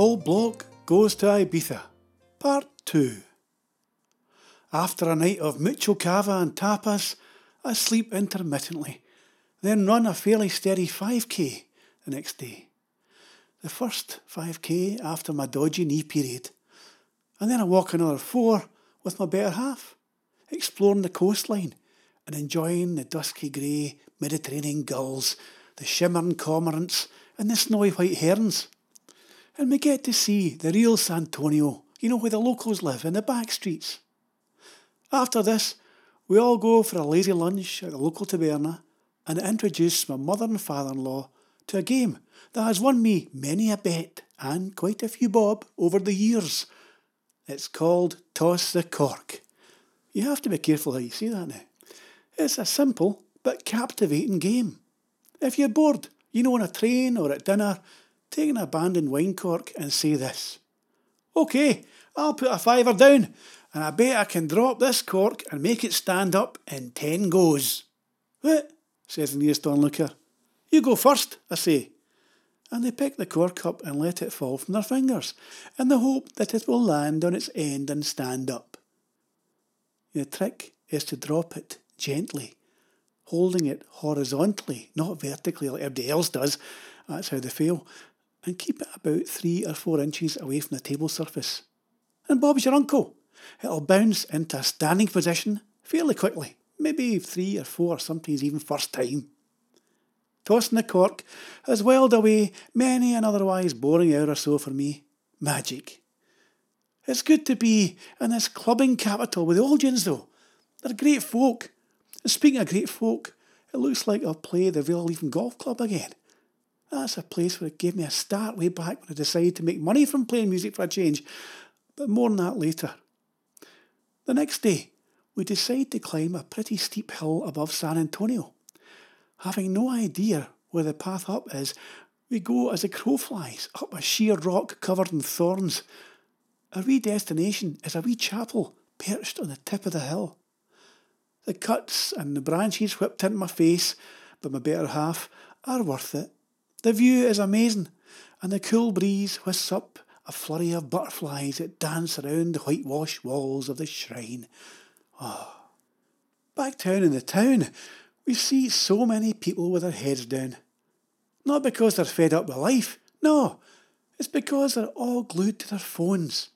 Old Bloke Goes to Ibiza, Part 2. After a night of mucho cava and tapas, I sleep intermittently, then run a fairly steady 5k the next day. The first 5k after my dodgy knee period, and then I walk another four with my better half, exploring the coastline and enjoying the dusky grey Mediterranean gulls, the shimmering cormorants, and the snowy white herons and we get to see the real San Antonio, you know, where the locals live in the back streets. After this, we all go for a lazy lunch at the local taberna and introduce my mother and father in law to a game that has won me many a bet and quite a few bob over the years. It's called Toss the Cork. You have to be careful how you say that now. It's a simple but captivating game. If you're bored, you know, on a train or at dinner, take an abandoned wine cork and say this. OK, I'll put a fiver down, and I bet I can drop this cork and make it stand up in ten goes. What? says the nearest onlooker. You go first, I say. And they pick the cork up and let it fall from their fingers, in the hope that it will land on its end and stand up. The trick is to drop it gently, holding it horizontally, not vertically like everybody else does. That's how they fail and keep it about three or four inches away from the table surface. And Bob's your uncle. It'll bounce into a standing position fairly quickly, maybe three or four, sometimes even first time. Tossing the cork has whiled away many an otherwise boring hour or so for me. Magic. It's good to be in this clubbing capital with the Olgians, though. They're great folk. And speaking of great folk, it looks like I'll play the Vale Golf Club again. That's a place where it gave me a start way back when I decided to make money from playing music for a change. But more on that later. The next day, we decide to climb a pretty steep hill above San Antonio. Having no idea where the path up is, we go as the crow flies up a sheer rock covered in thorns. Our wee destination is a wee chapel perched on the tip of the hill. The cuts and the branches whipped into my face by my better half are worth it. The view is amazing, and the cool breeze whisks up a flurry of butterflies that dance around the whitewashed walls of the shrine. Ah. Oh. Back down in the town, we see so many people with their heads down. Not because they're fed up with life, no, it's because they're all glued to their phones.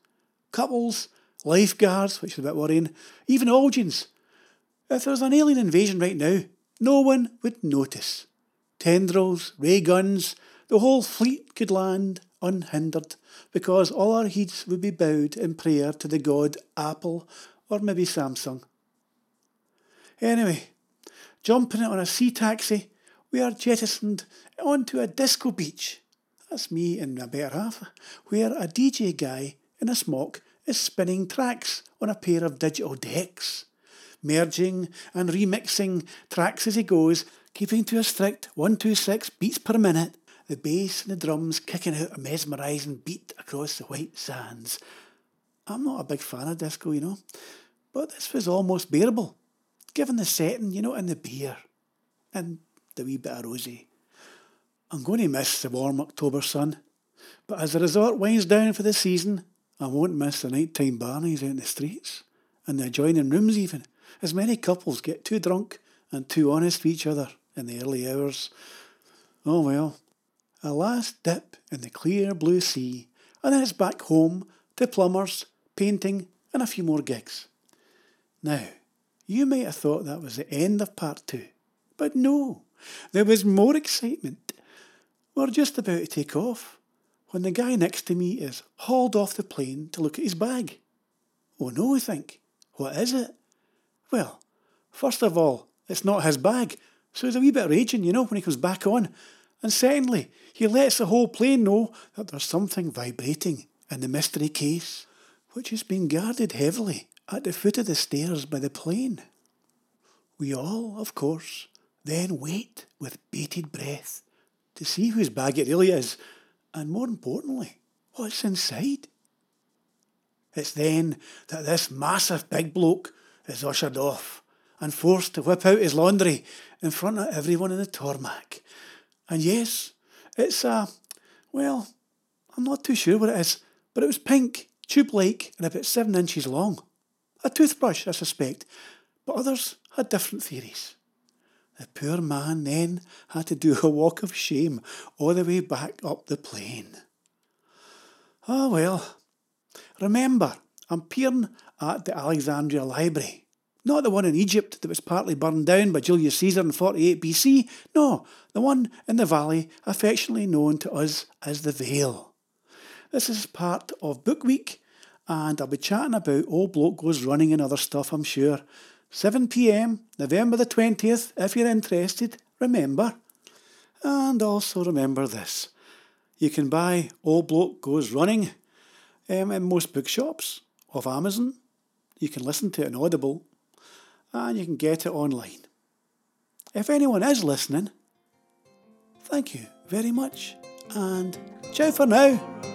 Couples, lifeguards, which is a bit worrying, even Olgians. If there was an alien invasion right now, no one would notice tendrils, ray guns, the whole fleet could land unhindered, because all our heads would be bowed in prayer to the god Apple or maybe Samsung. Anyway, jumping on a sea taxi, we are jettisoned onto a disco beach. That's me and my better half, where a DJ guy in a smock is spinning tracks on a pair of digital decks, merging and remixing tracks as he goes keeping to a strict 126 beats per minute, the bass and the drums kicking out a mesmerising beat across the white sands. I'm not a big fan of disco, you know, but this was almost bearable, given the setting, you know, and the beer, and the wee bit of rosé. I'm going to miss the warm October sun, but as the resort winds down for the season, I won't miss the nighttime barneys out in the streets, and the adjoining rooms even, as many couples get too drunk and too honest with each other in the early hours. Oh well, a last dip in the clear blue sea, and then it's back home to plumbers, painting, and a few more gigs. Now, you might have thought that was the end of part two, but no, there was more excitement. We're just about to take off when the guy next to me is hauled off the plane to look at his bag. Oh no, I think. What is it? Well, first of all, it's not his bag, so he's a wee bit raging, you know, when he comes back on. And secondly, he lets the whole plane know that there's something vibrating in the mystery case, which has been guarded heavily at the foot of the stairs by the plane. We all, of course, then wait with bated breath to see whose bag it really is, and more importantly, what's inside. It's then that this massive big bloke is ushered off and forced to whip out his laundry in front of everyone in the tarmac. And yes, it's a, well, I'm not too sure what it is, but it was pink, tube-like, and about seven inches long. A toothbrush, I suspect, but others had different theories. The poor man then had to do a walk of shame all the way back up the plane. Ah, oh, well. Remember, I'm peering at the Alexandria Library. Not the one in Egypt that was partly burned down by Julius Caesar in 48 BC. No, the one in the valley affectionately known to us as the Vale. This is part of Book Week, and I'll be chatting about Old Bloke Goes Running and other stuff, I'm sure. 7pm, November the 20th, if you're interested, remember. And also remember this you can buy Old Bloke Goes Running um, in most bookshops of Amazon. You can listen to it on Audible and you can get it online. If anyone is listening, thank you very much and ciao for now.